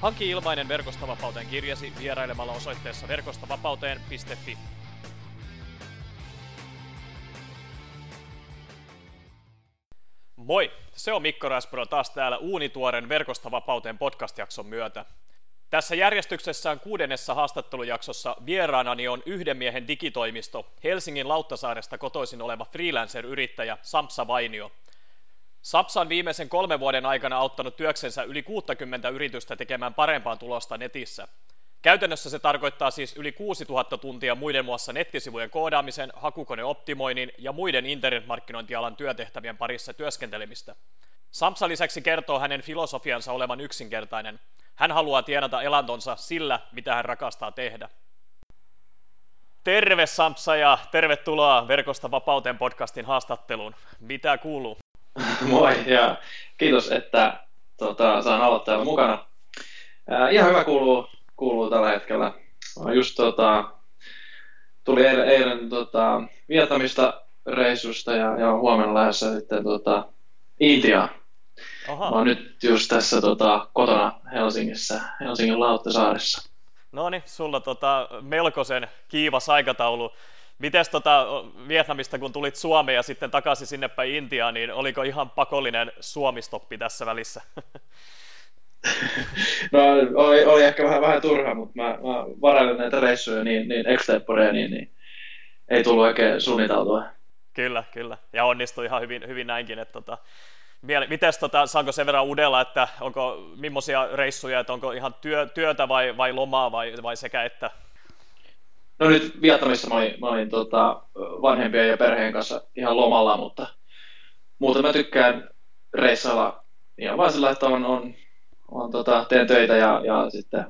Hanki ilmainen Verkostavapauteen kirjasi vierailemalla osoitteessa verkostavapauteen.fi. Moi, se on Mikko Raspro taas täällä uunituoren Verkostavapauteen podcast-jakson myötä. Tässä järjestyksessään kuudennessa haastattelujaksossa vieraanani on yhden miehen digitoimisto Helsingin Lauttasaaresta kotoisin oleva freelancer-yrittäjä Samsa Vainio – Sapsa on viimeisen kolmen vuoden aikana auttanut työksensä yli 60 yritystä tekemään parempaa tulosta netissä. Käytännössä se tarkoittaa siis yli 6000 tuntia muiden muassa nettisivujen koodaamisen, hakukoneoptimoinnin ja muiden internetmarkkinointialan työtehtävien parissa työskentelemistä. Samsa lisäksi kertoo hänen filosofiansa olevan yksinkertainen. Hän haluaa tienata elantonsa sillä, mitä hän rakastaa tehdä. Terve Samsa ja tervetuloa Verkosta vapauteen podcastin haastatteluun. Mitä kuuluu? Moi ja kiitos, että tota, saan olla täällä mukana. Ää, ihan hyvä kuuluu, kuuluu tällä hetkellä. Just tota, tuli eilen, eilen tota, viettämistä reissusta ja, ja huomenna lähdössä sitten tota, Intiaan. Aha. Mä oon nyt just tässä tota, kotona Helsingissä, Helsingin Lauttasaaressa. No niin, sulla tota, melkoisen kiivas aikataulu. Mites tota Vietnamista, kun tulit Suomeen ja sitten takaisin sinne päin Intiaan, niin oliko ihan pakollinen suomistoppi tässä välissä? no oli, oli ehkä vähän, vähän turha, mutta mä, mä varailin näitä reissuja niin, niin extemporea, niin, niin ei tullut oikein suunniteltua. Kyllä, kyllä. Ja onnistui ihan hyvin, hyvin näinkin. Että tota, Mites tota, saanko sen verran udella, että onko millaisia reissuja, että onko ihan työ, työtä vai, vai lomaa vai, vai sekä että? No nyt Vietnamissa mä olin, mä olin tota, vanhempien ja perheen kanssa ihan lomalla, mutta muuten mä tykkään reissailla ihan vaan sillä, että on, on, on tota, teen töitä ja, ja sitten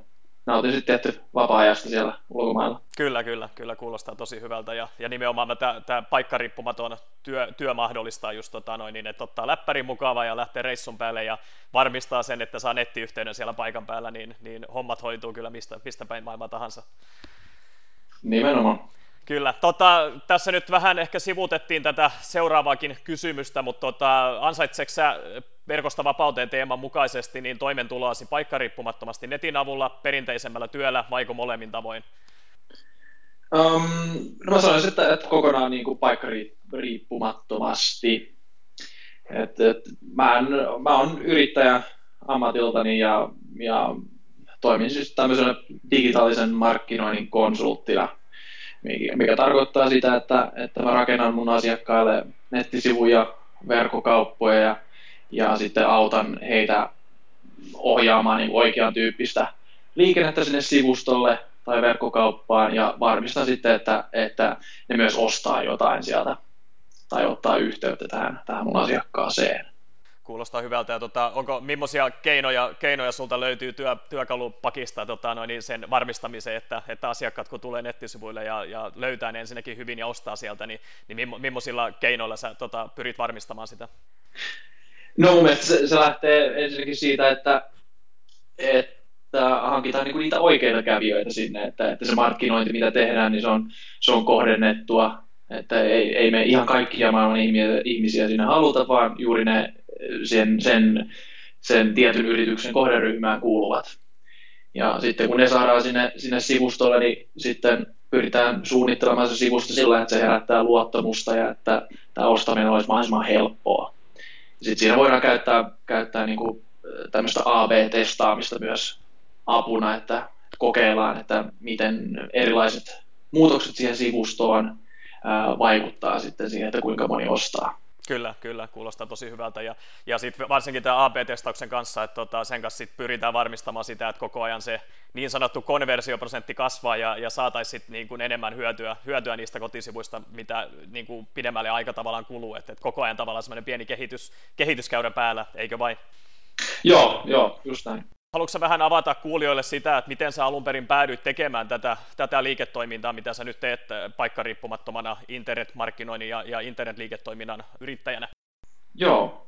nautin sitten tietty vapaa-ajasta siellä ulkomailla. Kyllä, kyllä, kyllä kuulostaa tosi hyvältä ja, ja nimenomaan tämä paikkariippumaton työ, työ mahdollistaa just tota noin, niin, että ottaa läppärin mukava ja lähtee reissun päälle ja varmistaa sen, että saa nettiyhteyden siellä paikan päällä, niin, niin hommat hoituu kyllä mistä, mistä päin maailmaa tahansa. Nimenomaan. Kyllä. Tota, tässä nyt vähän ehkä sivutettiin tätä seuraavaakin kysymystä, mutta tota, ansaitseeko sä verkosta vapauteen teeman mukaisesti niin toimeentuloasi paikkariippumattomasti netin avulla, perinteisemmällä työllä, vaiko molemmin tavoin? Um, no mä sanoisin, että, että kokonaan niin kuin paikkariippumattomasti. Et, et, mä, en, mä oon yrittäjä ammatiltani ja, ja toimin siis tämmöisenä digitaalisen markkinoinnin konsulttina, mikä tarkoittaa sitä, että, että mä rakennan mun asiakkaille nettisivuja, verkkokauppoja ja, ja sitten autan heitä ohjaamaan niin oikean tyyppistä liikennettä sinne sivustolle tai verkkokauppaan ja varmistan sitten, että, että ne myös ostaa jotain sieltä tai ottaa yhteyttä tähän, tähän mun asiakkaaseen. Kuulostaa hyvältä. Ja tota, onko millaisia keinoja, keinoja sulta löytyy työ, työkalupakista tota, noin, niin sen varmistamiseen, että, että asiakkaat kun tulee nettisivuille ja, ja löytää ne ensinnäkin hyvin ja ostaa sieltä, niin, niin millaisilla keinoilla sä tota, pyrit varmistamaan sitä? No mun mielestä se, se lähtee ensinnäkin siitä, että, että hankitaan niinku niitä oikeita kävijöitä sinne, että, että se markkinointi, mitä tehdään, niin se on, se on kohdennettua, että ei, ei me ihan kaikkia maailman ihmisiä sinne haluta, vaan juuri ne sen, sen, sen tietyn yrityksen kohderyhmään kuuluvat. Ja sitten kun ne saadaan sinne, sinne sivustolle, niin sitten pyritään suunnittelemaan se sivusto sillä, että se herättää luottamusta ja että tämä ostaminen olisi mahdollisimman helppoa. Sitten siinä voidaan käyttää, käyttää niin kuin tämmöistä AB-testaamista myös apuna, että kokeillaan, että miten erilaiset muutokset siihen sivustoon vaikuttaa sitten siihen, että kuinka moni ostaa. Kyllä, kyllä, kuulostaa tosi hyvältä. Ja, ja sitten varsinkin tämä AB-testauksen kanssa, että tota, sen kanssa sit pyritään varmistamaan sitä, että koko ajan se niin sanottu konversioprosentti kasvaa ja, ja saataisiin niin enemmän hyötyä, hyötyä niistä kotisivuista, mitä niin kuin pidemmälle aika tavallaan kuluu. Että, että koko ajan tavallaan semmoinen pieni kehitys, kehityskäyrä päällä, eikö vain? Joo, joo, just näin. Haluatko vähän avata kuulijoille sitä, että miten sä alun perin päädyit tekemään tätä, tätä liiketoimintaa, mitä sä nyt teet paikkariippumattomana internetmarkkinoinnin ja, ja internetliiketoiminnan yrittäjänä? Joo.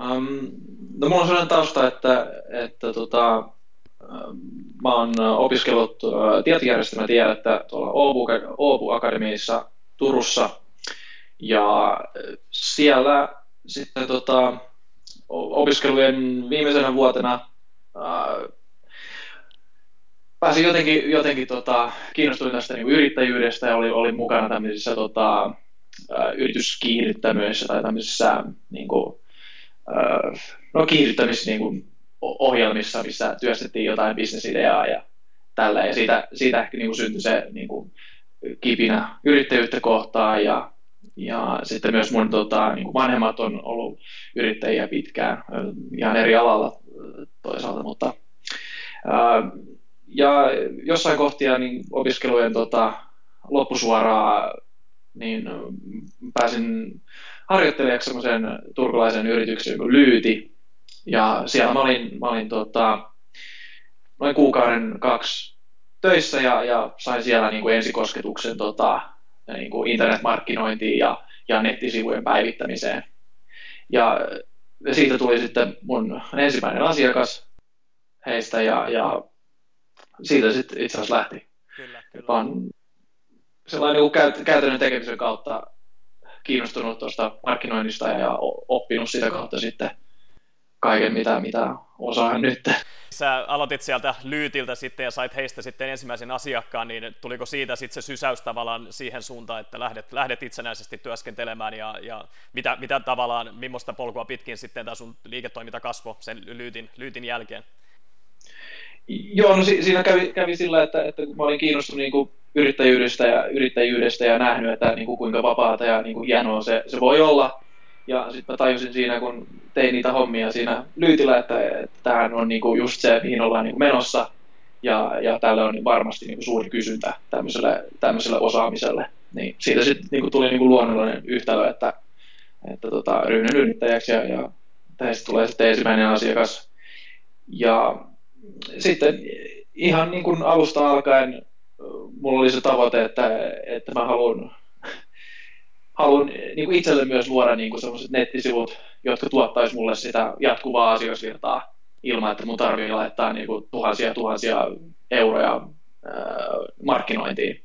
Um, no mulla on sellainen tausta, että, että tota, mä oon opiskellut tietojärjestelmätiedettä tuolla Oobu, Oobu Akademiissa Turussa ja siellä sitten tota, opiskelujen viimeisenä vuotena ää, pääsin jotenkin, jotenkin tota, kiinnostuin tästä niin yrittäjyydestä ja olin, olin mukana tämmöisissä tota, yrityskiihdyttämöissä tai tämmöisissä niin kuin, no, kiihdyttämis, niin kuin, ohjelmissa, missä työstettiin jotain bisnesideaa ja tällä. Ja siitä, siitä ehkä niin kuin syntyi se niin kuin, kipinä yrittäjyyttä kohtaan ja, ja sitten myös mun tota, niin kuin vanhemmat on ollut yrittäjiä pitkään, ihan eri alalla toisaalta, mutta ää, ja jossain kohtia niin opiskelujen tota, loppusuoraa niin pääsin harjoittelijaksi semmoisen turkulaisen yrityksen kuin Lyyti, ja siellä mä olin, mä olin tota, noin kuukauden kaksi töissä ja, ja sain siellä niin kuin ensikosketuksen tota, niin kuin internetmarkkinointiin ja, ja nettisivujen päivittämiseen. Ja siitä tuli sitten mun ensimmäinen asiakas heistä ja, ja siitä sitten itse asiassa lähti. Kyllä, kyllä. Vaan sellainen niin käytännön tekemisen kautta kiinnostunut tuosta markkinoinnista ja oppinut sitä kautta sitten kaiken, mitä, mitä osaan nyt. Sä aloitit sieltä Lyytiltä sitten ja sait heistä sitten ensimmäisen asiakkaan, niin tuliko siitä sitten se sysäys tavallaan siihen suuntaan, että lähdet, lähdet itsenäisesti työskentelemään ja, ja mitä, mitä tavallaan, millaista polkua pitkin sitten tämä sun liiketoiminta kasvoi sen Lyytin, Lyytin jälkeen? Joo, no si- siinä kävi, kävi sillä, että, että mä olin kiinnostunut niin kuin yrittäjyydestä ja yrittäjyydestä ja nähnyt, että niin kuin kuinka vapaata ja niin kuin hienoa se, se voi olla. Ja sitten mä tajusin siinä, kun tein niitä hommia siinä lyytillä, että, tämähän on niinku just se, mihin ollaan niinku menossa. Ja, ja tälle on varmasti niinku suuri kysyntä tämmöiselle, tämmöiselle osaamiselle. Niin siitä sitten niinku tuli niinku luonnollinen yhtälö, että, että tota, ryhdyn yrittäjäksi ja, ja tästä tulee sitten ensimmäinen asiakas. Ja sitten ihan niin kuin alusta alkaen mulla oli se tavoite, että, että mä haluan haluan niin kuin itselle myös luoda niin kuin sellaiset nettisivut, jotka tuottaisi mulle sitä jatkuvaa asiakasvirtaa ilman, että mun tarvii laittaa niin kuin tuhansia tuhansia euroja ää, markkinointiin.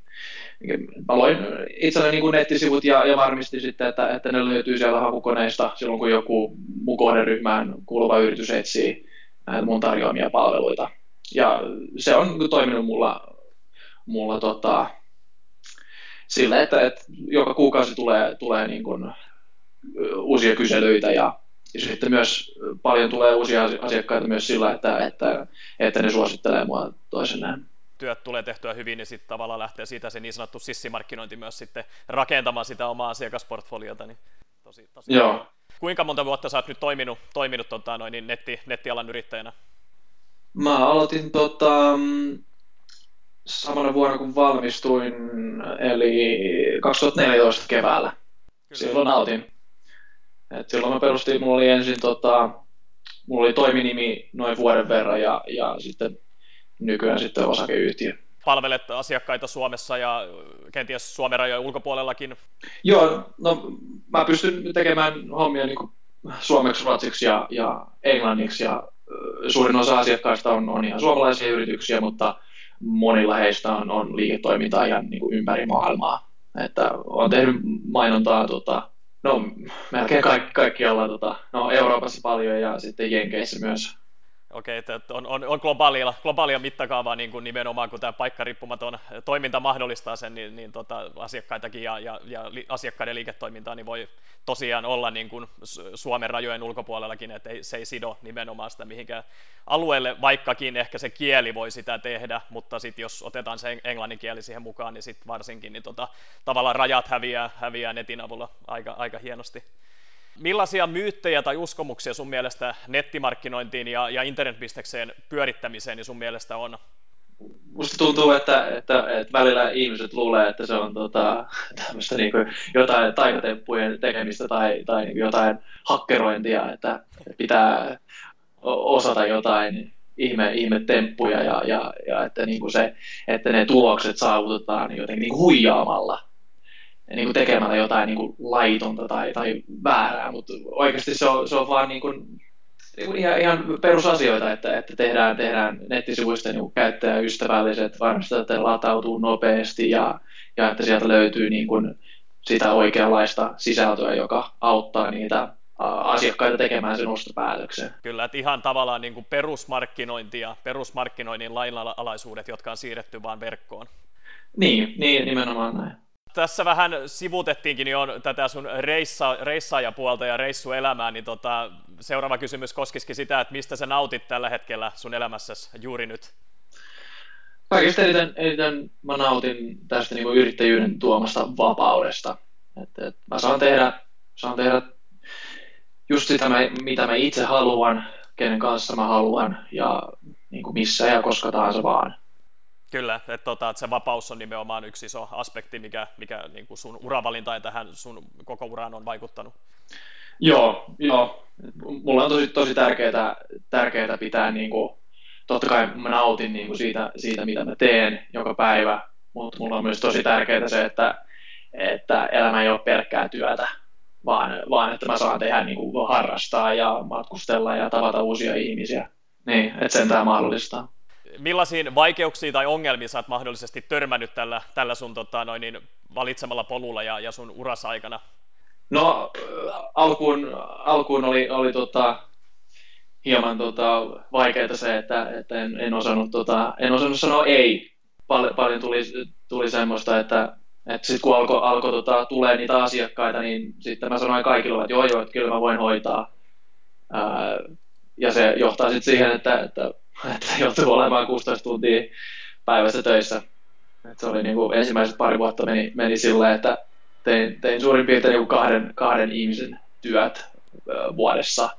Mä loin itselleni niin nettisivut ja, ja varmistin sitten, että, että ne löytyy siellä hakukoneista silloin, kun joku mun kohderyhmään kuuluva yritys etsii näitä mun tarjoamia palveluita. Ja se on niin kuin, toiminut mulla, mulla tota, sillä, että, että joka kuukausi tulee, tulee niin kuin uusia kyselyitä ja, ja sitten myös paljon tulee uusia asiakkaita myös sillä, että, että, että ne suosittelee mua toisenään työt tulee tehtyä hyvin, niin sitten tavallaan lähtee siitä se niin sanottu sissimarkkinointi myös sitten rakentamaan sitä omaa asiakasportfoliota. Niin tosi, tosi Joo. Kuinka monta vuotta sä oot nyt toiminut, toiminut tota, noin, niin netti, nettialan yrittäjänä? Mä aloitin tota, samana vuonna kun valmistuin, eli 2014 keväällä. Kyllä. Silloin nautin. Et silloin mä perustin, mulla oli ensin tota, mulla oli toiminimi noin vuoden verran ja, ja sitten nykyään sitten osakeyhtiö. Palvelet asiakkaita Suomessa ja kenties Suomen rajojen ulkopuolellakin? Joo, no mä pystyn tekemään hommia niin kuin suomeksi, ruotsiksi ja, ja englanniksi ja suurin osa asiakkaista on, on ihan suomalaisia yrityksiä, mutta monilla heistä on, on liiketoimintaa ihan niin kuin ympäri maailmaa. Että on tehnyt mainontaa tota, no, melkein kaikki, kaikkialla tota, no, Euroopassa paljon ja sitten Jenkeissä myös Okei, että on, on, on globaalia, globaalia mittakaavaa niin kuin nimenomaan, kun tämä paikkariippumaton toiminta mahdollistaa sen, niin, niin tota, asiakkaitakin ja, ja, ja li, asiakkaiden liiketoimintaa niin voi tosiaan olla niin kuin Suomen rajojen ulkopuolellakin, että ei, se ei sido nimenomaan sitä mihinkään alueelle, vaikkakin ehkä se kieli voi sitä tehdä, mutta sitten jos otetaan se englannin kieli siihen mukaan, niin sitten varsinkin niin tota, tavallaan rajat häviää, häviää netin avulla aika, aika hienosti. Millaisia myyttejä tai uskomuksia sun mielestä nettimarkkinointiin ja, ja internetbisnekseen pyörittämiseen niin sun mielestä on? Musta tuntuu, että, että, että välillä ihmiset luulee, että se on tota, tämmöistä niin jotain taikatemppujen tekemistä tai, tai niin jotain hakkerointia, että pitää osata jotain ihme, ihme temppuja ja, ja, ja että, niin kuin se, että ne tulokset saavutetaan jotenkin niin huijaamalla niin kuin tekemällä jotain niin kuin laitonta tai, tai väärää, mutta oikeasti se on, se on vaan niin kuin, niin kuin ihan, ihan perusasioita, että, että tehdään, tehdään nettisivuista niin käyttäjäystävälliset, varmistetaan, että latautuu nopeasti ja, ja että sieltä löytyy niin kuin sitä oikeanlaista sisältöä, joka auttaa niitä asiakkaita tekemään sen ostopäätöksen. Kyllä, että ihan tavallaan niin kuin perusmarkkinointi ja perusmarkkinoinnin lainalaisuudet, jotka on siirretty vain verkkoon. Niin, niin nimenomaan näin. Tässä vähän sivutettiinkin jo tätä sun reissa, reissaajapuolta ja reissuelämää, niin tota, seuraava kysymys koskisikin sitä, että mistä sä nautit tällä hetkellä sun elämässäsi juuri nyt? Kaikista eniten, eniten mä nautin tästä niin yrittäjyyden tuomasta vapaudesta. Että, että mä saan tehdä, saan tehdä just sitä, mitä mä itse haluan, kenen kanssa mä haluan ja niin kuin missä ja koska tahansa vaan. Kyllä, että, tota, että se vapaus on nimenomaan yksi iso aspekti, mikä, mikä niin kuin sun uravalinta ja tähän sun koko uraan on vaikuttanut. Joo, joo. Mulla on tosi, tosi tärkeää, tärkeää pitää, niin kuin, totta kai mä nautin niin kuin siitä, siitä, mitä mä teen joka päivä, mutta mulla on myös tosi tärkeää se, että, että elämä ei ole pelkkää työtä, vaan, vaan että mä saan tehdä niin kuin, harrastaa ja matkustella ja tavata uusia ihmisiä. Niin, että sen tämä mahdollistaa millaisiin vaikeuksiin tai ongelmiin sä oot mahdollisesti törmännyt tällä, tällä sun tota, noin, niin, valitsemalla polulla ja, ja sun urassa aikana? No alkuun, alkuun oli, oli tota, hieman tota, vaikeaa se, että, että en, en, osannut, tota, en osannut sanoa ei. Pal- paljon tuli, tuli semmoista, että, että sitten kun alkoi alko, tota, tulee niitä asiakkaita, niin sitten mä sanoin kaikille, että joo joo, että kyllä mä voin hoitaa. Ää, ja se johtaa sitten siihen, että, että että joutuu olemaan 16 tuntia päivässä töissä. Et se oli niin kuin ensimmäiset pari vuotta meni, meni silleen, että tein, tein suurin piirtein niin kahden, kahden ihmisen työt vuodessa.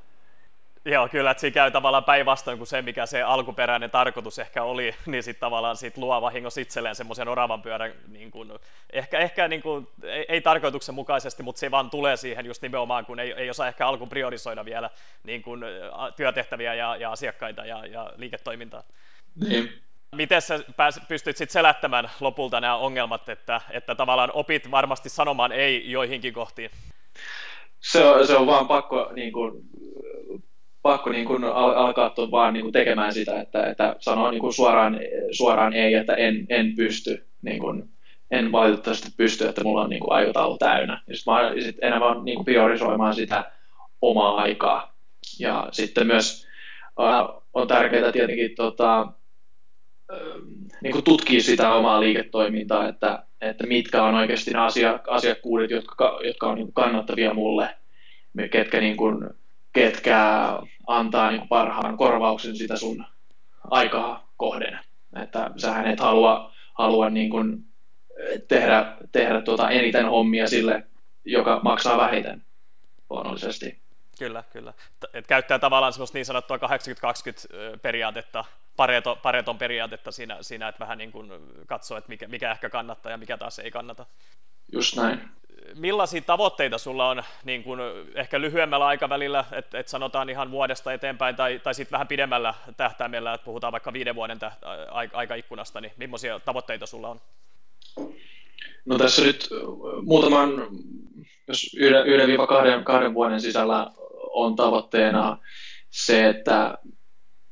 Joo, kyllä, että siinä käy tavallaan päinvastoin kuin se, mikä se alkuperäinen tarkoitus ehkä oli, niin sitten tavallaan sit luo vahingossa itselleen semmoisen oravan pyörän, niin kuin, ehkä, ehkä niin kuin, ei, ei tarkoituksenmukaisesti, mutta se vaan tulee siihen just nimenomaan, kun ei, ei osaa ehkä alkuun priorisoida vielä niin kuin, työtehtäviä ja, ja asiakkaita ja, ja liiketoimintaa. Niin. Miten sä pääs, pystyt sitten selättämään lopulta nämä ongelmat, että, että tavallaan opit varmasti sanomaan ei joihinkin kohtiin? Se on, se on vaan pakko niin kuin, pakko niin kuin alkaa vaan niin kuin tekemään sitä, että, että sanoo niin kuin suoraan, suoraan ei, että en, en pysty, niin kuin, en valitettavasti pysty, että mulla on niin kuin aikataulu täynnä. Ja sitten mä sit enemmän niin kuin priorisoimaan sitä omaa aikaa. Ja sitten myös äh, on tärkeää tietenkin tota, niin kuin tutkia sitä omaa liiketoimintaa, että, että mitkä on oikeasti ne asia, asiakkuudet, jotka, jotka on niin kuin kannattavia mulle, ketkä niin kuin, ketkä antaa niin parhaan korvauksen sitä sun aikaa kohden. Että sähän et halua, halua niin kuin tehdä, tehdä tuota eniten hommia sille, joka maksaa vähiten luonnollisesti. Kyllä, kyllä. Et käyttää tavallaan semmoista niin sanottua 80-20 periaatetta, pareton, pareton periaatetta siinä, siinä, että vähän niin kuin katsoo, että mikä, mikä ehkä kannattaa ja mikä taas ei kannata. Just näin millaisia tavoitteita sulla on niin kuin ehkä lyhyemmällä aikavälillä, että et sanotaan ihan vuodesta eteenpäin tai, tai sitten vähän pidemmällä tähtäimellä, että puhutaan vaikka viiden vuoden tähtä, aikaikkunasta, niin millaisia tavoitteita sulla on? No tässä nyt muutaman, jos yhden, yhden kahden, kahden vuoden sisällä on tavoitteena se, että,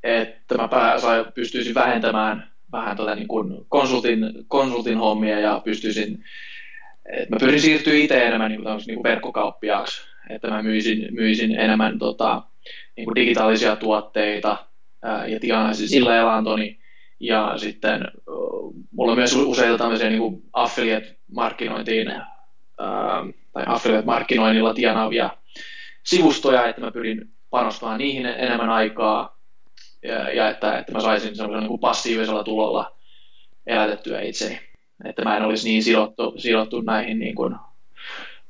että mä pääsä, pystyisin vähentämään vähän tuota niin kuin konsultin, konsultin hommia ja pystyisin et mä pyrin siirtyä itse enemmän niin kuin, niin kuin verkkokauppiaaksi, että mä myisin, myisin enemmän tota, niin kuin digitaalisia tuotteita ää, ja tienaisin sillä elantoni. Ja sitten mulla on myös useita tämmöisiä niin affiliate-markkinointiin ää, tai affiliate-markkinoinnilla tienaavia sivustoja, että mä pyrin panostamaan niihin enemmän aikaa ja, ja että, että mä saisin semmoisella niin passiivisella tulolla elätettyä itseni että mä en olisi niin sidottu, sidottu näihin niin kuin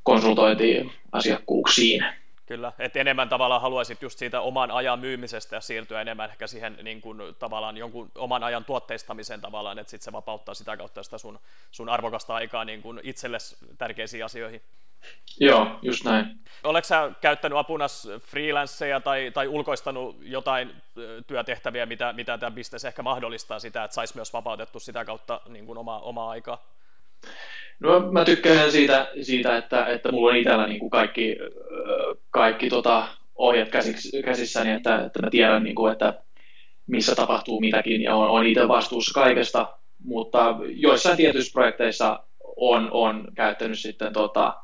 konsultointiasiakkuuksiin. Kyllä, että enemmän tavallaan haluaisit just siitä oman ajan myymisestä ja siirtyä enemmän ehkä siihen niin kuin, tavallaan jonkun oman ajan tuotteistamiseen tavallaan, että sitten se vapauttaa sitä kautta sitä sun, sun arvokasta aikaa niin kuin itselle tärkeisiin asioihin. Joo, just näin. Oletko sä käyttänyt apuna freelanceja tai, tai ulkoistanut jotain työtehtäviä, mitä, mitä tämä bisnes ehkä mahdollistaa sitä, että saisi myös vapautettu sitä kautta niin kuin oma, omaa aikaa? No mä tykkään siitä, siitä että, että mulla on itsellä niin kuin kaikki, kaikki tota, ohjat käsissäni, että, että mä tiedän, niin kuin, että missä tapahtuu mitäkin ja on, on itse vastuussa kaikesta, mutta joissain tietyissä projekteissa on, on käyttänyt sitten tota,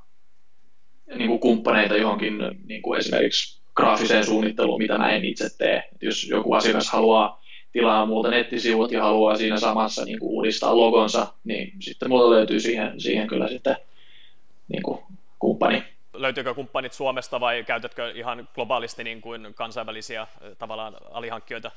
niin kuin kumppaneita johonkin niin kuin esimerkiksi graafiseen suunnitteluun, mitä mä en itse tee. Et jos joku asiakas haluaa tilaa muulta nettisivut ja haluaa siinä samassa niin kuin uudistaa logonsa, niin sitten mulla löytyy siihen, siihen kyllä sitten niin kuin kumppani. Löytyykö kumppanit Suomesta vai käytätkö ihan globaalisti niin kuin kansainvälisiä tavallaan alihankkijoita?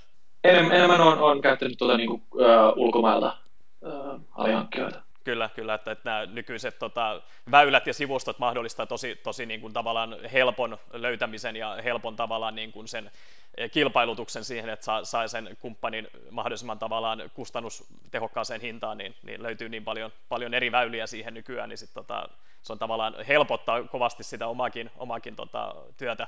enemmän on, on käyttänyt tuota, niin kuin, uh, ulkomailta uh, alihankkijoita. Kyllä, kyllä, että, että nämä nykyiset tota, väylät ja sivustot mahdollistaa tosi, tosi niin kuin, tavallaan helpon löytämisen ja helpon tavallaan niin kuin sen e, kilpailutuksen siihen, että saa, saa sen kumppanin mahdollisimman tavallaan kustannustehokkaaseen hintaan, niin, niin löytyy niin paljon, paljon eri väyliä siihen nykyään, niin sit, tota, se on tavallaan helpottaa kovasti sitä omakin, omakin tota, työtä.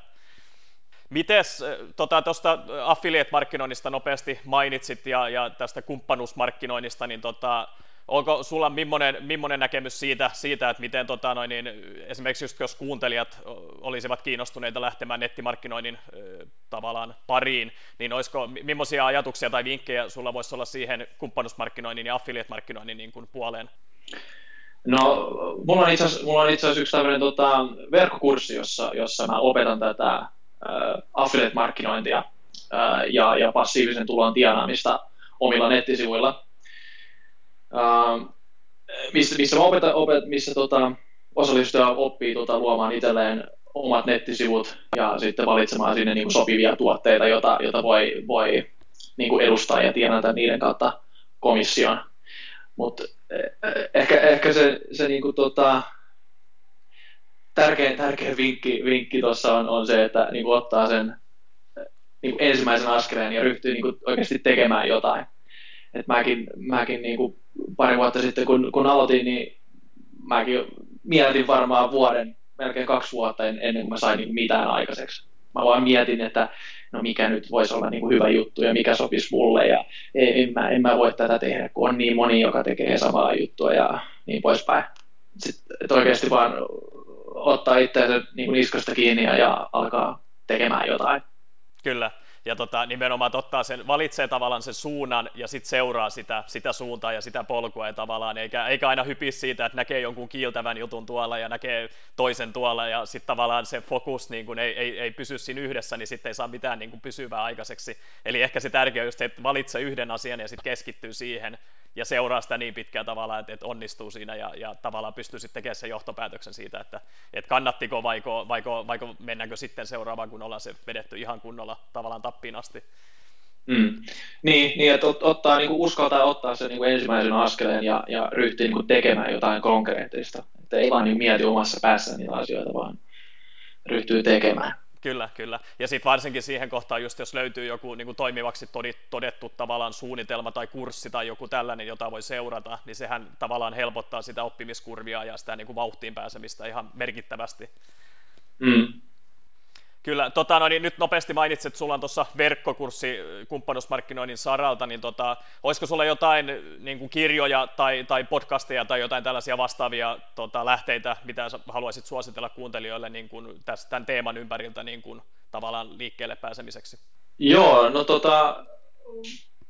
Mites tuosta tota, affiliate-markkinoinnista nopeasti mainitsit ja, ja tästä kumppanuusmarkkinoinnista, niin tota, onko sulla millainen, millainen näkemys siitä, siitä että miten tota, noin, niin, esimerkiksi just jos kuuntelijat olisivat kiinnostuneita lähtemään nettimarkkinoinnin tavallaan pariin, niin olisiko, millaisia ajatuksia tai vinkkejä sulla voisi olla siihen kumppanuusmarkkinoinnin ja affiliate-markkinoinnin niin kuin puoleen? No, mulla on itse asiassa yksi tämmöinen tota, verkkokurssi, jossa, jossa mä opetan tätä äh, affiliate-markkinointia äh, ja, ja passiivisen tulon tienaamista omilla nettisivuilla. Ähm, missä, missä, opeta, opet, missä tota, osallistuja oppii tota, luomaan itselleen omat nettisivut ja sitten valitsemaan sinne niin kuin sopivia tuotteita, joita, joita voi, voi niin kuin edustaa ja tienata niiden kautta komission. Mutta eh, ehkä, ehkä se, se niin kuin, tota, tärkein, tärkein vinkki, vinkki tuossa on, on se, että niin kuin ottaa sen niin kuin ensimmäisen askeleen ja ryhtyy niin kuin oikeasti tekemään jotain. Et mäkin, mäkin niin kuin pari vuotta sitten, kun, kun aloitin, niin mäkin mietin varmaan vuoden, melkein kaksi vuotta ennen kuin mä sain niin mitään aikaiseksi. Mä vaan mietin, että no mikä nyt voisi olla niin kuin hyvä juttu ja mikä sopisi mulle ja en mä, en mä voi tätä tehdä, kun on niin moni, joka tekee samaa juttua ja niin poispäin. Sitten, oikeasti vaan ottaa itseänsä niin kuin niskasta kiinni ja, ja alkaa tekemään jotain. Kyllä ja tota, nimenomaan ottaa sen, valitsee tavallaan sen suunnan ja sitten seuraa sitä, sitä suuntaa ja sitä polkua ja tavallaan, eikä, eikä aina hypi siitä, että näkee jonkun kiiltävän jutun tuolla ja näkee toisen tuolla ja sitten tavallaan se fokus niin kun ei, ei, ei pysy siinä yhdessä, niin sitten ei saa mitään niin kun pysyvää aikaiseksi. Eli ehkä se tärkeä on just se, että valitsee yhden asian ja sitten keskittyy siihen ja seuraa sitä niin pitkään tavallaan, että, että onnistuu siinä ja, ja tavallaan pystyy sitten tekemään sen johtopäätöksen siitä, että, että kannattiko vaiko, vaiko, vaiko mennäänkö sitten seuraavaan, kun ollaan se vedetty ihan kunnolla tavallaan tappiin asti. Mm. Niin, niin, että ottaa, niin kuin uskaltaa ottaa sen niin kuin ensimmäisen askeleen ja, ja ryhtyä niin kuin tekemään jotain konkreettista. Että ei vaan niin mieti omassa päässä niitä asioita, vaan ryhtyy tekemään. Kyllä, kyllä. Ja sitten varsinkin siihen kohtaan, just jos löytyy joku niin kuin toimivaksi todettu tavallaan suunnitelma tai kurssi tai joku tällainen, jota voi seurata, niin sehän tavallaan helpottaa sitä oppimiskurvia ja sitä niin kuin vauhtiin pääsemistä ihan merkittävästi. Mm. Kyllä, tota, no niin, nyt nopeasti mainitsit, että sulla on tuossa verkkokurssi kumppanuusmarkkinoinnin saralta, niin tota, olisiko sulla jotain niin kuin kirjoja tai, tai podcasteja tai jotain tällaisia vastaavia tota, lähteitä, mitä haluaisit suositella kuuntelijoille niin kuin tästä, tämän teeman ympäriltä niin kuin, tavallaan liikkeelle pääsemiseksi? Joo, no tota,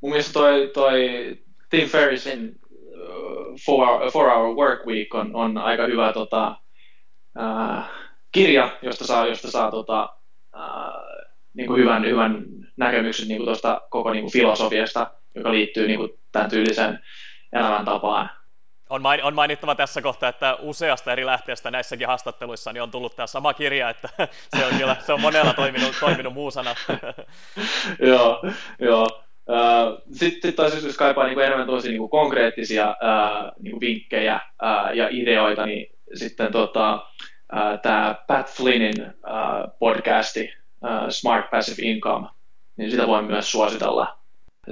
mun mielestä toi, toi Tim Ferrissin uh, four, hour, four Hour Work Week on, on aika hyvä tota, uh, kirja, josta saa, josta saa tota, niin kuin hyvän, hyvän näkemyksen niin kuin tuosta koko niin kuin filosofiasta, joka liittyy niin kuin tämän tyyliseen elämäntapaan. On, main, on mainittava tässä kohtaa, että useasta eri lähteestä näissäkin haastatteluissa niin on tullut tämä sama kirja, että se on, kyllä, se on monella toiminut, toiminut muusana. joo, joo. Sitten taas jos kaipaa niin kuin enemmän tosi niin konkreettisia niin kuin vinkkejä ja ideoita, niin sitten tota, tämä Pat Flynnin podcasti Smart Passive Income, niin sitä voi myös suositella.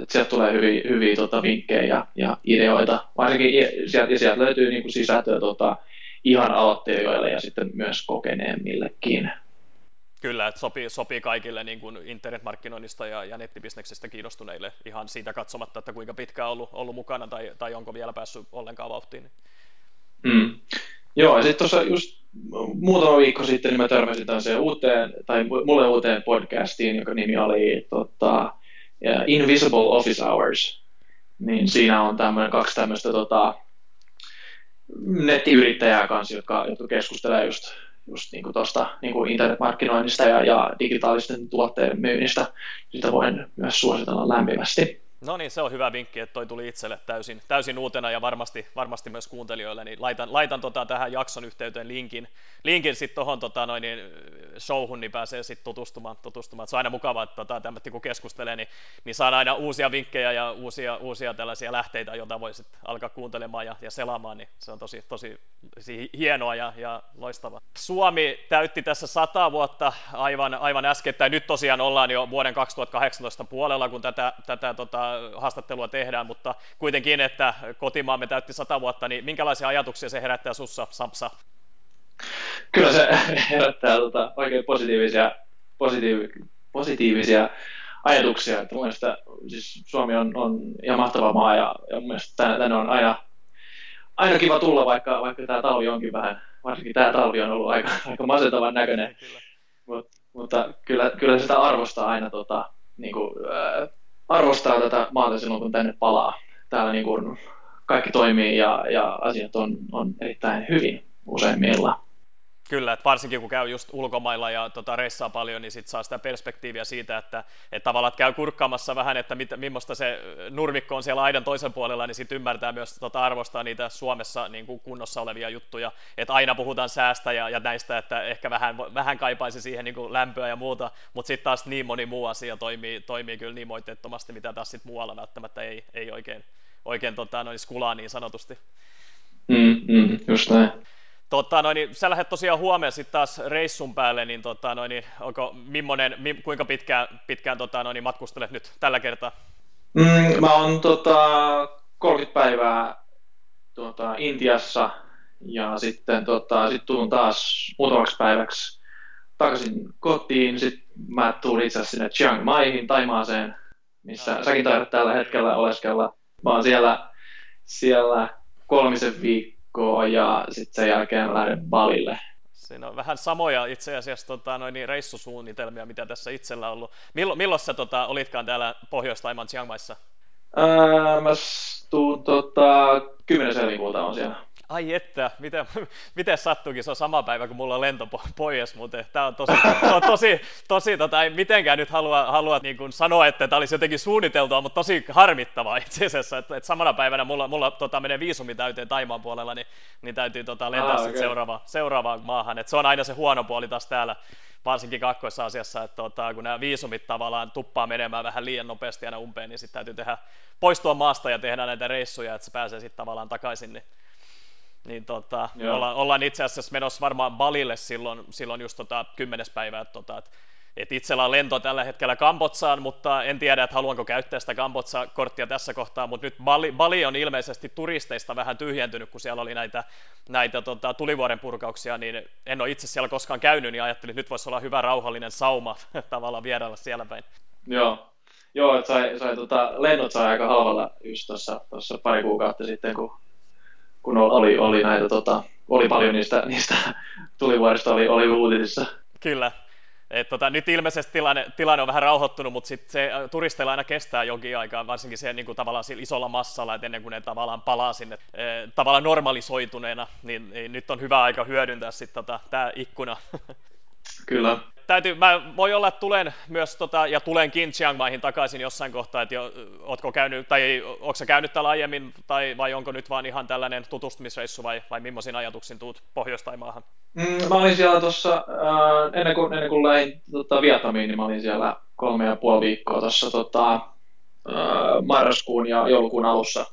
Et sieltä tulee hyviä, hyviä tota, vinkkejä ja, ja ideoita. Varsinkin sieltä, sieltä löytyy niin kuin sisältöä tota, ihan aloittelijoille ja sitten myös kokeneemmillekin. Kyllä, että sopii, sopii kaikille niin kuin internetmarkkinoinnista ja, ja nettibisneksestä kiinnostuneille ihan siitä katsomatta, että kuinka pitkään on ollut, ollut mukana tai, tai onko vielä päässyt ollenkaan vauhtiin. Mm. Joo, ja sitten tuossa just muutama viikko sitten niin mä törmäsin tämmöiseen uuteen, tai mulle uuteen podcastiin, joka nimi oli tota, Invisible Office Hours. Niin siinä on tämmöinen kaksi tämmöistä tota, nettiyrittäjää kanssa, jotka, jotka keskustelee just, just niin kuin tosta, niin internetmarkkinoinnista ja, ja digitaalisten tuotteiden myynnistä. Sitä voin myös suositella lämpimästi. No niin, se on hyvä vinkki, että toi tuli itselle täysin, täysin uutena ja varmasti, varmasti myös kuuntelijoille, niin laitan, laitan tota tähän jakson yhteyteen linkin, linkin sitten tuohon tota noin, niin showhun, niin pääsee sitten tutustumaan, tutustumaan. Se on aina mukavaa, että tota, tämmöinen kun keskustelee, niin, niin saadaan aina uusia vinkkejä ja uusia, uusia tällaisia lähteitä, joita voi sitten alkaa kuuntelemaan ja, ja selaamaan, niin se on tosi, tosi, tosi hienoa ja, ja loistavaa. Suomi täytti tässä sata vuotta aivan, aivan äskettäin, nyt tosiaan ollaan jo vuoden 2018 puolella, kun tätä, tätä tota, haastattelua tehdään, mutta kuitenkin, että kotimaamme täytti sata vuotta, niin minkälaisia ajatuksia se herättää sussa, Samsa? Kyllä se herättää tota, oikein positiivisia, positiiv- positiivisia ajatuksia. Että mun siis Suomi on, on ihan mahtava maa ja, ja mun mielestä tänne, tänne on aina, aina kiva tulla, vaikka, vaikka tämä talvi onkin vähän, varsinkin tämä talvi on ollut aika, aika masentavan näköinen. Kyllä. Mut, mutta kyllä, kyllä sitä arvostaa aina tota, niin kuin, äh, arvostaa tätä maata silloin, kun tänne palaa. Täällä niin kuin kaikki toimii ja, ja asiat on, on erittäin hyvin useimmilla. Kyllä, että varsinkin kun käy just ulkomailla ja tota, reissaa paljon, niin sitten saa sitä perspektiiviä siitä, että, että tavallaan käy kurkkaamassa vähän, että mit, millaista se nurmikko on siellä aidan toisen puolella, niin sitten ymmärtää myös tota, arvostaa niitä Suomessa niin kuin kunnossa olevia juttuja, että aina puhutaan säästä ja, ja näistä, että ehkä vähän, vähän kaipaisi siihen niin kuin lämpöä ja muuta, mutta sitten taas niin moni muu asia toimii, toimii kyllä niin moitteettomasti, mitä taas sitten muualla välttämättä ei, ei oikein, oikein tota, noin skulaa niin sanotusti. Mm, mm, just näin. Tota, noin, niin, sä lähdet tosiaan huomenna sitten taas reissun päälle, niin, tota, noin, niin, onko, mi, kuinka pitkään, pitkään tota, noin, niin matkustelet nyt tällä kertaa? Mm, mä oon tota, 30 päivää tota, Intiassa ja sitten tota, sit tuun taas muutamaksi päiväksi takaisin kotiin. Sitten mä tuun itse asiassa sinne Chiang Maihin, Taimaaseen, missä no, säkin taidat tällä hetkellä oleskella. Mä oon siellä, siellä kolmisen viikkoa viikkoa ja sitten sen jälkeen lähden Balille. Siinä on vähän samoja itse asiassa tota, noin niin reissusuunnitelmia, mitä tässä itsellä on ollut. Millo, milloin sä tota, olitkaan täällä Pohjois-Taimaan Chiang Maissa? Ää, mä tuun tota, 10. helmikuuta on siellä. Ai että, miten, miten sattuukin, se on sama päivä kuin mulla on lento pois, mutta tämä on tosi, to, tosi, tosi tota, ei mitenkään nyt halua, halua niin kuin sanoa, että tämä olisi jotenkin suunniteltua, mutta tosi harmittavaa itse asiassa, että, että samana päivänä mulla, mulla tota, menee viisumi täyteen Taimaan puolella, niin, niin täytyy tota, lentää ah, okay. seuraava, seuraavaan maahan, että se on aina se huono puoli taas täällä, varsinkin kakkoissa asiassa, että tota, kun nämä viisumit tavallaan tuppaa menemään vähän liian nopeasti aina umpeen, niin sitten täytyy tehdä, poistua maasta ja tehdä näitä reissuja, että se pääsee sitten tavallaan takaisin, niin niin tota, olla, ollaan itse asiassa menossa varmaan Balille silloin, silloin just tota, kymmenes päivä, että tota, et, et itsellä on lento tällä hetkellä Kambotsaan, mutta en tiedä, että haluanko käyttää sitä Kambotsa-korttia tässä kohtaa, mutta nyt Bali, Bali on ilmeisesti turisteista vähän tyhjentynyt, kun siellä oli näitä, näitä tota, tulivuoren purkauksia, niin en ole itse siellä koskaan käynyt, niin ajattelin, että nyt voisi olla hyvä rauhallinen sauma tavallaan vierailla siellä päin. Joo, Joo, että sai, sai tota, lennot sai aika halvalla just tuossa pari kuukautta sitten, kun kun oli, oli näitä, tota, oli paljon niistä, niistä tulivuorista oli, oli uutisissa. Kyllä. Et tota, nyt ilmeisesti tilanne, tilanne on vähän rauhoittunut, mutta sit se äh, turisteilla aina kestää jonkin aikaa, varsinkin siellä niin kuin, tavallaan isolla massalla, että ennen kuin ne tavallaan palaa sinne e, tavallaan normalisoituneena, niin, niin, nyt on hyvä aika hyödyntää sitten tota, tämä ikkuna. Kyllä täytyy, mä voi olla, että tulen myös, tota, ja tulenkin Chiang Maihin takaisin jossain kohtaa, että jo, ootko käynyt, tai onko käynyt täällä aiemmin, tai vai onko nyt vaan ihan tällainen tutustumisreissu, vai, vai millaisin ajatuksin tuut Pohjois-Taimaahan? Mm, mä olin siellä tuossa, äh, ennen, kuin, ennen kuin lähdin tota, Vietnamiin, niin mä olin siellä kolme ja puoli viikkoa tuossa tota, äh, marraskuun ja joulukuun alussa.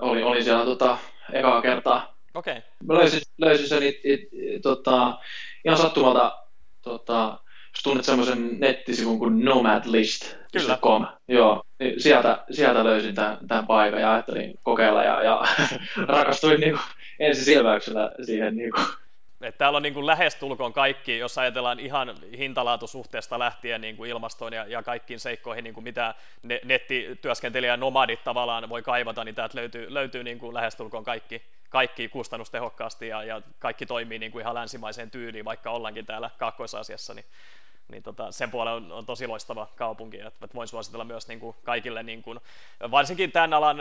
Oli, oli siellä tota, ekaa kertaa. Okei. Okay. Mä löysin, löysin sen it, it, it, tota, ihan sattumalta tota, jos tunnet semmoisen nettisivun kuin nomadlist.com, joo, niin sieltä, sieltä löysin tämän, tämän paikan ja ajattelin kokeilla ja, ja rakastuin niin kuin ensisilmäyksellä siihen niin kuin, et täällä on niin kuin lähestulkoon kaikki, jos ajatellaan ihan hintalaatusuhteesta lähtien niin kuin ilmastoon ja, ja kaikkiin seikkoihin, niin kuin mitä ne, nettityöskentelijä nomadit tavallaan voi kaivata, niin täältä löytyy, löytyy niin kuin lähestulkoon kaikki, kaikki kustannustehokkaasti ja, ja kaikki toimii niin kuin ihan länsimaiseen tyyliin, vaikka ollaankin täällä Kaakkois-Asiassa, niin niin tota, sen puolella on, on tosi loistava kaupunki, että, että voin suositella myös niin kuin kaikille, niin kuin, varsinkin tämän alan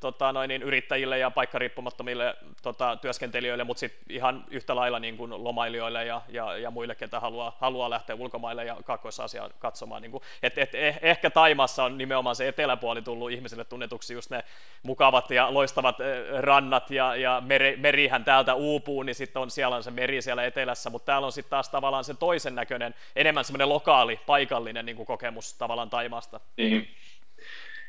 tota, noin, niin yrittäjille ja paikkariippumattomille tota, työskentelijöille, mutta sitten ihan yhtä lailla niin kuin lomailijoille ja, ja, ja muille, ketä haluaa, haluaa lähteä ulkomaille ja kakkoisasiaa katsomaan. Niin kuin, et, et, eh, ehkä Taimassa on nimenomaan se eteläpuoli tullut ihmisille tunnetuksi, just ne mukavat ja loistavat rannat ja, ja meri, merihän täältä uupuu, niin sitten on siellä on se meri siellä etelässä, mutta täällä on sitten taas tavallaan se toisen näköinen, enemmän semmoinen lokaali, paikallinen niin kuin kokemus tavallaan Taimaasta. Niin.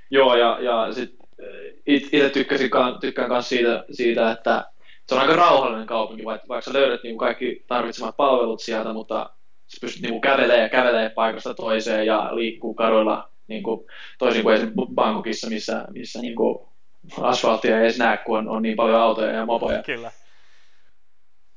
Joo, ja, ja eh, itse tykkäsin, tykkään myös siitä, siitä, että se on aika rauhallinen kaupunki, vaikka, vaikka sä löydät niin kuin kaikki tarvitsemat palvelut sieltä, mutta sä pystyt niin kävelemään ja kävelee paikasta toiseen ja liikkuu kaduilla niin kuin, toisin kuin esimerkiksi Bangkokissa, missä, missä niin kuin asfalttia ei edes näe, kun on, on niin paljon autoja ja mopoja. Kyllä.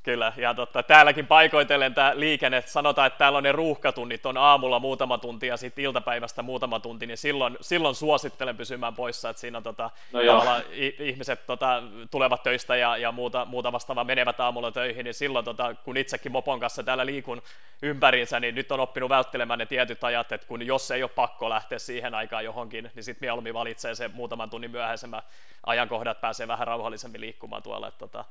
Kyllä, ja totta, täälläkin paikoitellen tämä liikenne, sanotaan, että täällä on ne ruuhkatunnit, on aamulla muutama tunti ja sitten iltapäivästä muutama tunti, niin silloin, silloin suosittelen pysymään poissa, että siinä on tota, no tavallaan ihmiset tota, tulevat töistä ja, ja muuta, muuta vastaavaa menevät aamulla töihin, niin silloin tota, kun itsekin mopon kanssa täällä liikun ympäriinsä, niin nyt on oppinut välttelemään ne tietyt ajat, että kun jos ei ole pakko lähteä siihen aikaan johonkin, niin sitten mieluummin valitsee se muutaman tunnin myöhäisemmän ajankohdat, pääsee vähän rauhallisemmin liikkumaan tuolla, että tota,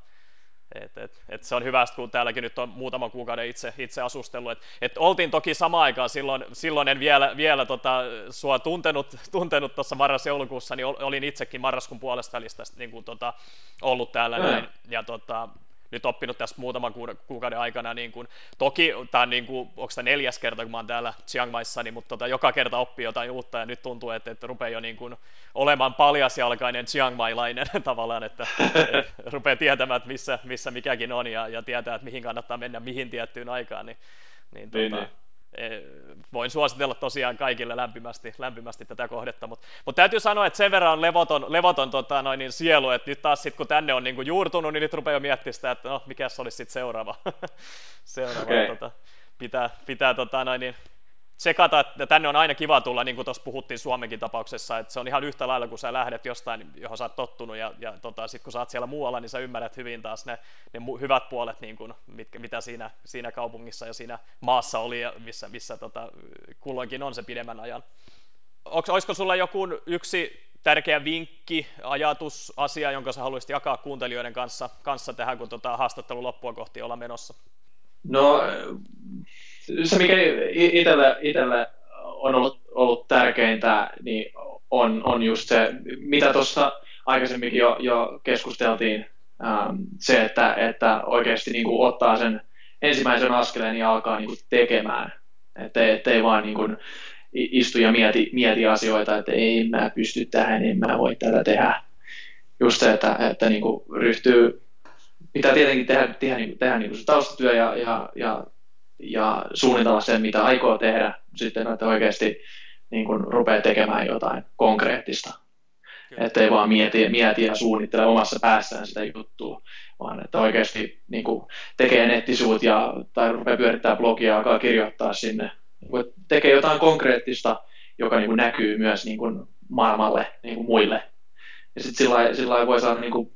et, et, et se on hyvä, kun täälläkin nyt on muutaman kuukauden itse, itse asustellut. Et, et oltiin toki samaan aikaan, silloin, silloin en vielä, vielä tota, sua tuntenut, tuntenut tuossa marras-joulukuussa, niin olin itsekin marraskuun puolesta välistä niin kuin, tota, ollut täällä. Mm. Näin, ja tota, nyt oppinut tässä muutaman kuukauden aikana, niin kuin, toki tämä niin kuin, onko tämä neljäs kerta, kun mä oon täällä Chiang Maissa, niin, mutta tota, joka kerta oppii jotain uutta ja nyt tuntuu, että, että rupeaa jo niin kuin, olemaan paljasjalkainen Chiang Mai-lainen tavallaan, että, että rupeaa tietämään, että missä, missä mikäkin on ja, ja tietää, että mihin kannattaa mennä mihin tiettyyn aikaan, niin, niin, niin, tota, niin voin suositella tosiaan kaikille lämpimästi, lämpimästi tätä kohdetta, mutta mut täytyy sanoa, että sen verran on levoton, levoton tota, noin, niin sielu, että nyt taas sit, kun tänne on niin kuin juurtunut, niin nyt rupeaa miettimään sitä, että no, mikä se olisi sitten seuraava. seuraava okay. tota, pitää, pitää tota, noin, niin, tsekata, että tänne on aina kiva tulla, niin kuin tuossa puhuttiin Suomenkin tapauksessa, että se on ihan yhtä lailla, kun sä lähdet jostain, johon sä oot tottunut, ja, ja tota, sitten kun sä oot siellä muualla, niin sä ymmärrät hyvin taas ne, ne hyvät puolet, niin kuin, mitkä, mitä siinä, siinä kaupungissa ja siinä maassa oli, ja missä, missä tota, kulloinkin on se pidemmän ajan. Onks, olisiko sulla joku yksi tärkeä vinkki, ajatus, asia, jonka sä haluaisit jakaa kuuntelijoiden kanssa, kanssa tähän, kun tota haastattelu loppua kohti olla menossa? No se, mikä itselle, itselle on ollut, ollut tärkeintä, niin on, on just se, mitä tuossa aikaisemminkin jo, jo keskusteltiin, ähm, se, että, että oikeasti niin kuin ottaa sen ensimmäisen askeleen ja alkaa niin kuin tekemään. Että et ei vaan niin kuin istu ja mieti, mieti asioita, että ei mä pysty tähän, en mä voi tätä tehdä. Just se, että, että niin kuin ryhtyy, pitää tietenkin tehdä, tehdä, tehdä, tehdä niin kuin se taustatyö ja, ja, ja ja suunnitella sen, mitä aikoo tehdä, sitten että oikeasti niin kuin rupeaa tekemään jotain konkreettista. Että ei vaan mieti, mieti ja suunnittele omassa päässään sitä juttua, vaan että oikeasti niin kuin tekee nettisuut ja, tai rupeaa pyörittää blogia ja alkaa kirjoittaa sinne. Niin tekee jotain konkreettista, joka niin kuin näkyy myös niin kuin maailmalle, niin kuin muille. Ja sitten sillä, sillä voi saada, niin kuin,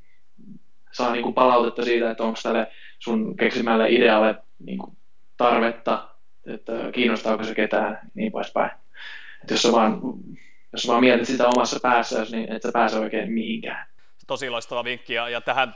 saa niin kuin palautetta siitä, että onko tälle sun keksimälle idealle niin kuin tarvetta, että kiinnostaako se ketään, niin poispäin. Että jos sä vaan, jos sä vaan mietit sitä omassa päässä, niin et sä pääse oikein mihinkään. Tosi loistava vinkki, ja, ja tähän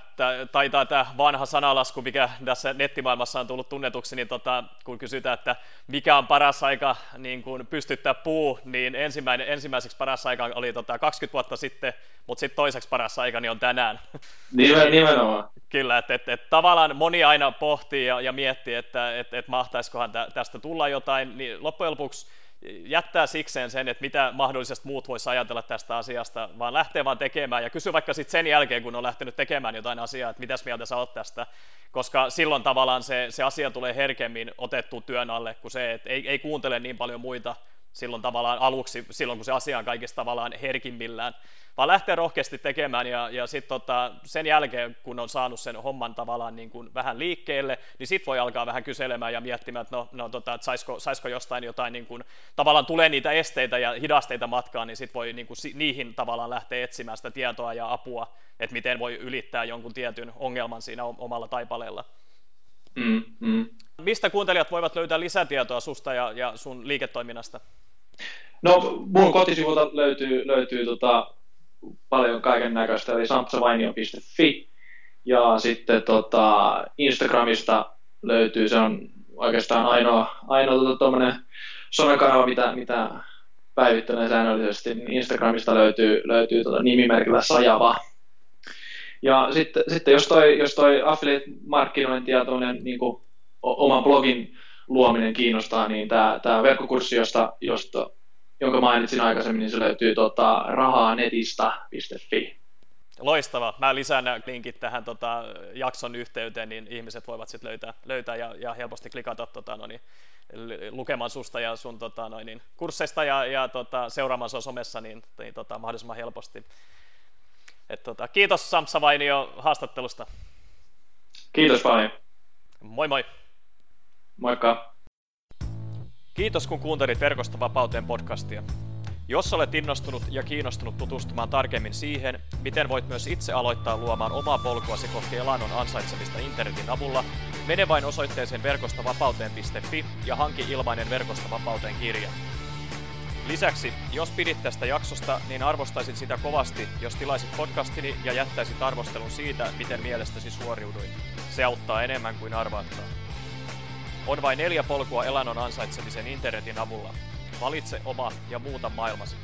taitaa tämä vanha sanalasku, mikä tässä nettimaailmassa on tullut tunnetuksi, niin tota, kun kysytään, että mikä on paras aika niin kun pystyttää puu, niin ensimmäinen, ensimmäiseksi paras aika oli tota 20 vuotta sitten, mutta sitten toiseksi paras aika niin on tänään. Nimen, nimenomaan. Kyllä, että et, et, tavallaan moni aina pohtii ja, ja miettii, että et, et mahtaisikohan tä, tästä tulla jotain, niin loppujen lopuksi jättää sikseen sen, että mitä mahdollisesti muut voisi ajatella tästä asiasta, vaan lähtee vaan tekemään. Ja kysy vaikka sitten sen jälkeen, kun on lähtenyt tekemään jotain asiaa, että mitäs mieltä sä oot tästä, koska silloin tavallaan se, se asia tulee herkemmin otettu työn alle kuin se, että ei, ei kuuntele niin paljon muita, silloin tavallaan aluksi, silloin kun se asia on kaikista tavallaan herkimmillään, vaan lähteä rohkeasti tekemään ja, ja sitten tota, sen jälkeen, kun on saanut sen homman tavallaan niin kuin vähän liikkeelle, niin sitten voi alkaa vähän kyselemään ja miettimään, että no, no tota, että saisiko, saisiko jostain jotain, niin kuin, tavallaan tulee niitä esteitä ja hidasteita matkaan, niin sitten voi niin kuin, niihin tavallaan lähteä etsimään sitä tietoa ja apua, että miten voi ylittää jonkun tietyn ongelman siinä omalla taipaleella. Mm, mm. Mistä kuuntelijat voivat löytää lisätietoa susta ja, ja sun liiketoiminnasta? No mun kotisivulta löytyy, löytyy tota, paljon kaiken näköistä, eli sampsavainio.fi. Ja sitten tota, Instagramista löytyy, se on oikeastaan ainoa, ainoa tota, somekanava, mitä, mitä päivittelen säännöllisesti. Niin Instagramista löytyy, löytyy tota, nimimerkillä Sajava. Ja sitten, sitten jos toi, jos toi affiliate-markkinointi ja niin kuin, oman blogin luominen kiinnostaa, niin tämä, tämä verkkokurssi, josta, josta jonka mainitsin aikaisemmin, niin se löytyy tota, rahaanetista.fi. Loistava. Mä lisään nämä linkit tähän tota, jakson yhteyteen, niin ihmiset voivat sitten löytää, löytää ja, ja, helposti klikata tota, no niin, lukemaan susta ja sun tota, no niin, kursseista ja, ja tota, seuraamaan sua somessa niin, niin tota, mahdollisimman helposti. Et, tota, kiitos Samsa Vainio haastattelusta. Kiitos paljon. Moi moi. Moikka. Kiitos kun kuuntelit Verkosta vapauteen podcastia. Jos olet innostunut ja kiinnostunut tutustumaan tarkemmin siihen, miten voit myös itse aloittaa luomaan omaa polkuasi kohti elannon ansaitsemista internetin avulla, mene vain osoitteeseen verkostavapauteen.fi ja hanki ilmainen Verkosta vapauteen kirja. Lisäksi, jos pidit tästä jaksosta, niin arvostaisin sitä kovasti, jos tilaisit podcastini ja jättäisit arvostelun siitä, miten mielestäsi suoriuduin. Se auttaa enemmän kuin arvaattaa. On vain neljä polkua elannon ansaitsemisen internetin avulla. Valitse oma ja muuta maailmasi.